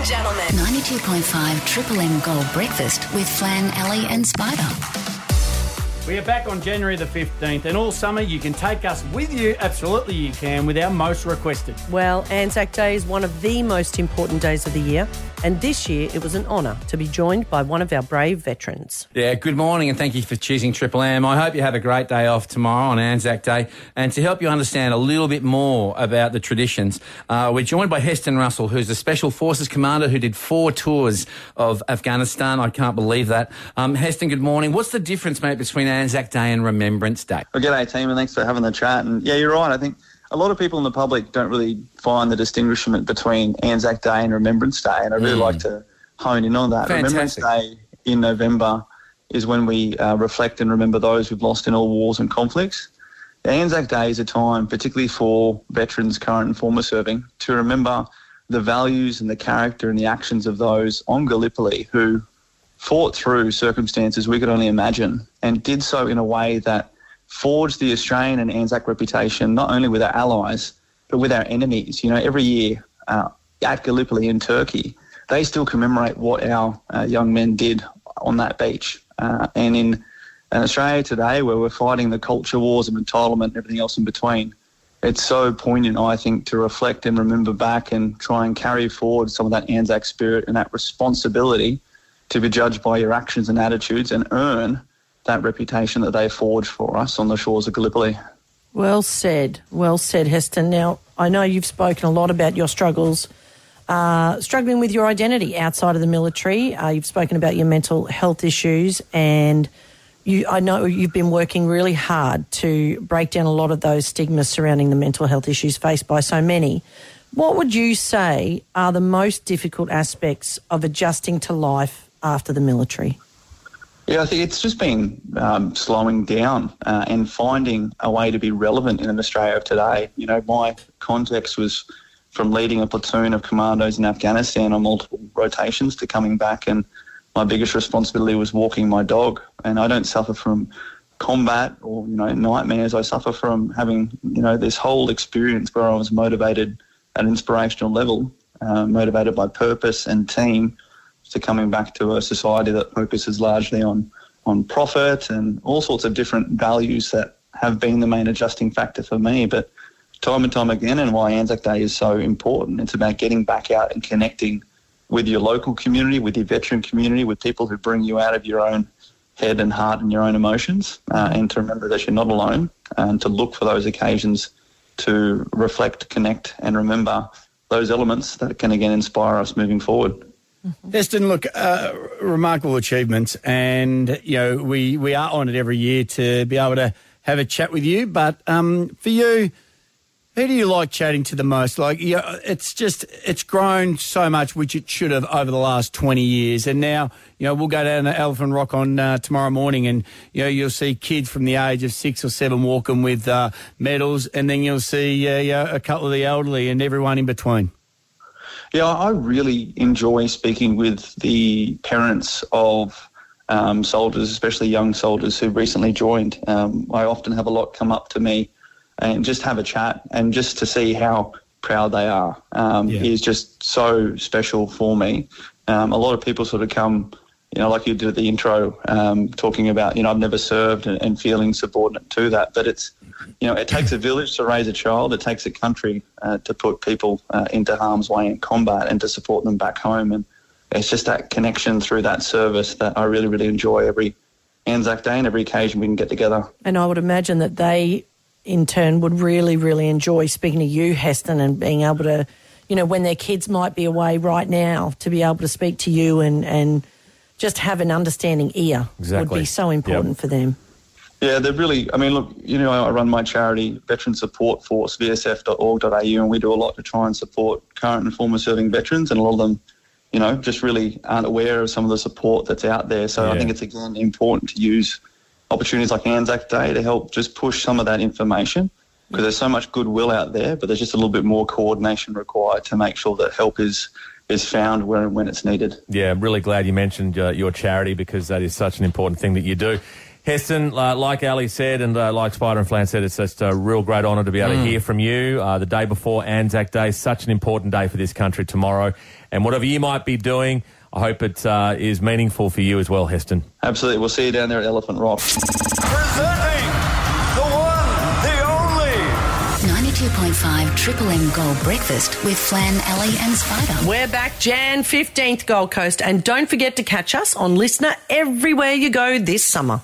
and gentlemen. 92.5 Triple M Gold Breakfast with Flan, Ali, and Spida. We are back on January the 15th, and all summer you can take us with you. Absolutely, you can, with our most requested. Well, Anzac Day is one of the most important days of the year, and this year it was an honour to be joined by one of our brave veterans. Yeah, good morning and thank you for choosing Triple M. I hope you have a great day off tomorrow on Anzac Day. And to help you understand a little bit more about the traditions, uh, we're joined by Heston Russell, who's a Special Forces commander who did four tours of Afghanistan. I can't believe that. Um, Heston, good morning. What's the difference, mate, between Anzac Day and Remembrance Day? Well, g'day, team, and thanks for having the chat. And yeah, you're right. I think a lot of people in the public don't really find the distinguishment between Anzac Day and Remembrance Day, and I really Mm. like to hone in on that. Remembrance Day in November is when we uh, reflect and remember those we've lost in all wars and conflicts. Anzac Day is a time, particularly for veterans, current and former serving, to remember the values and the character and the actions of those on Gallipoli who fought through circumstances we could only imagine and did so in a way that forged the Australian and Anzac reputation not only with our allies but with our enemies. You know, every year uh, at Gallipoli in Turkey, they still commemorate what our uh, young men did on that beach. Uh, and in, in Australia today, where we're fighting the culture wars of entitlement and everything else in between, it's so poignant, I think, to reflect and remember back and try and carry forward some of that Anzac spirit and that responsibility to be judged by your actions and attitudes and earn that reputation that they forged for us on the shores of Gallipoli. Well said, well said, Heston. Now, I know you've spoken a lot about your struggles, uh, struggling with your identity outside of the military. Uh, you've spoken about your mental health issues, and you, I know you've been working really hard to break down a lot of those stigmas surrounding the mental health issues faced by so many. What would you say are the most difficult aspects of adjusting to life after the military? Yeah, I think it's just been um, slowing down uh, and finding a way to be relevant in an Australia of today. You know, my context was from leading a platoon of commandos in Afghanistan on multiple rotations to coming back, and my biggest responsibility was walking my dog. And I don't suffer from combat or you know nightmares. I suffer from having you know this whole experience where I was motivated at an inspirational level, uh, motivated by purpose and team to coming back to a society that focuses largely on on profit and all sorts of different values that have been the main adjusting factor for me. But time and time again, and why Anzac Day is so important, it's about getting back out and connecting with your local community, with your veteran community, with people who bring you out of your own head and heart and your own emotions, uh, and to remember that you're not alone, and to look for those occasions to reflect, connect, and remember those elements that can again inspire us moving forward. Heston, look, uh, remarkable achievements, and you know we we are honoured every year to be able to have a chat with you. But um, for you, who do you like chatting to the most? Like, you know, it's just it's grown so much, which it should have over the last twenty years, and now you know we'll go down to Elephant Rock on uh, tomorrow morning, and you know you'll see kids from the age of six or seven walking with uh, medals, and then you'll see uh, a couple of the elderly and everyone in between. Yeah, I really enjoy speaking with the parents of um, soldiers, especially young soldiers who recently joined. Um, I often have a lot come up to me and just have a chat and just to see how proud they are um, is just so special for me. Um, a lot of people sort of come, you know, like you did at the intro, um, talking about, you know, I've never served and, and feeling subordinate to that. But it's, you know, it takes a village to raise a child. It takes a country uh, to put people uh, into harm's way in combat and to support them back home. And it's just that connection through that service that I really, really enjoy every Anzac Day and every occasion we can get together. And I would imagine that they, in turn, would really, really enjoy speaking to you, Heston, and being able to, you know, when their kids might be away right now, to be able to speak to you and, and just have an understanding ear would be so important for them. Yeah, they're really. I mean, look, you know, I run my charity, Veteran Support Force, vsf.org.au, and we do a lot to try and support current and former serving veterans, and a lot of them, you know, just really aren't aware of some of the support that's out there. So I think it's again important to use opportunities like Anzac Day to help just push some of that information because there's so much goodwill out there, but there's just a little bit more coordination required to make sure that help is is found where and when it's needed. Yeah, I'm really glad you mentioned uh, your charity because that is such an important thing that you do. Heston, uh, like Ali said, and uh, like Spida and Flan said, it's just a real great honour to be able to hear from you. Uh, the day before Anzac Day, such an important day for this country tomorrow. And whatever you might be doing, I hope it uh, is meaningful for you as well, Heston. Absolutely. We'll see you down there at Elephant Rock. Presenting the one, the only. 92.5 Triple M Gold Breakfast with Flan, Ali, and Spida. We're back Jan 15th Gold Coast and don't forget to catch us on LiSTNR everywhere you go this summer.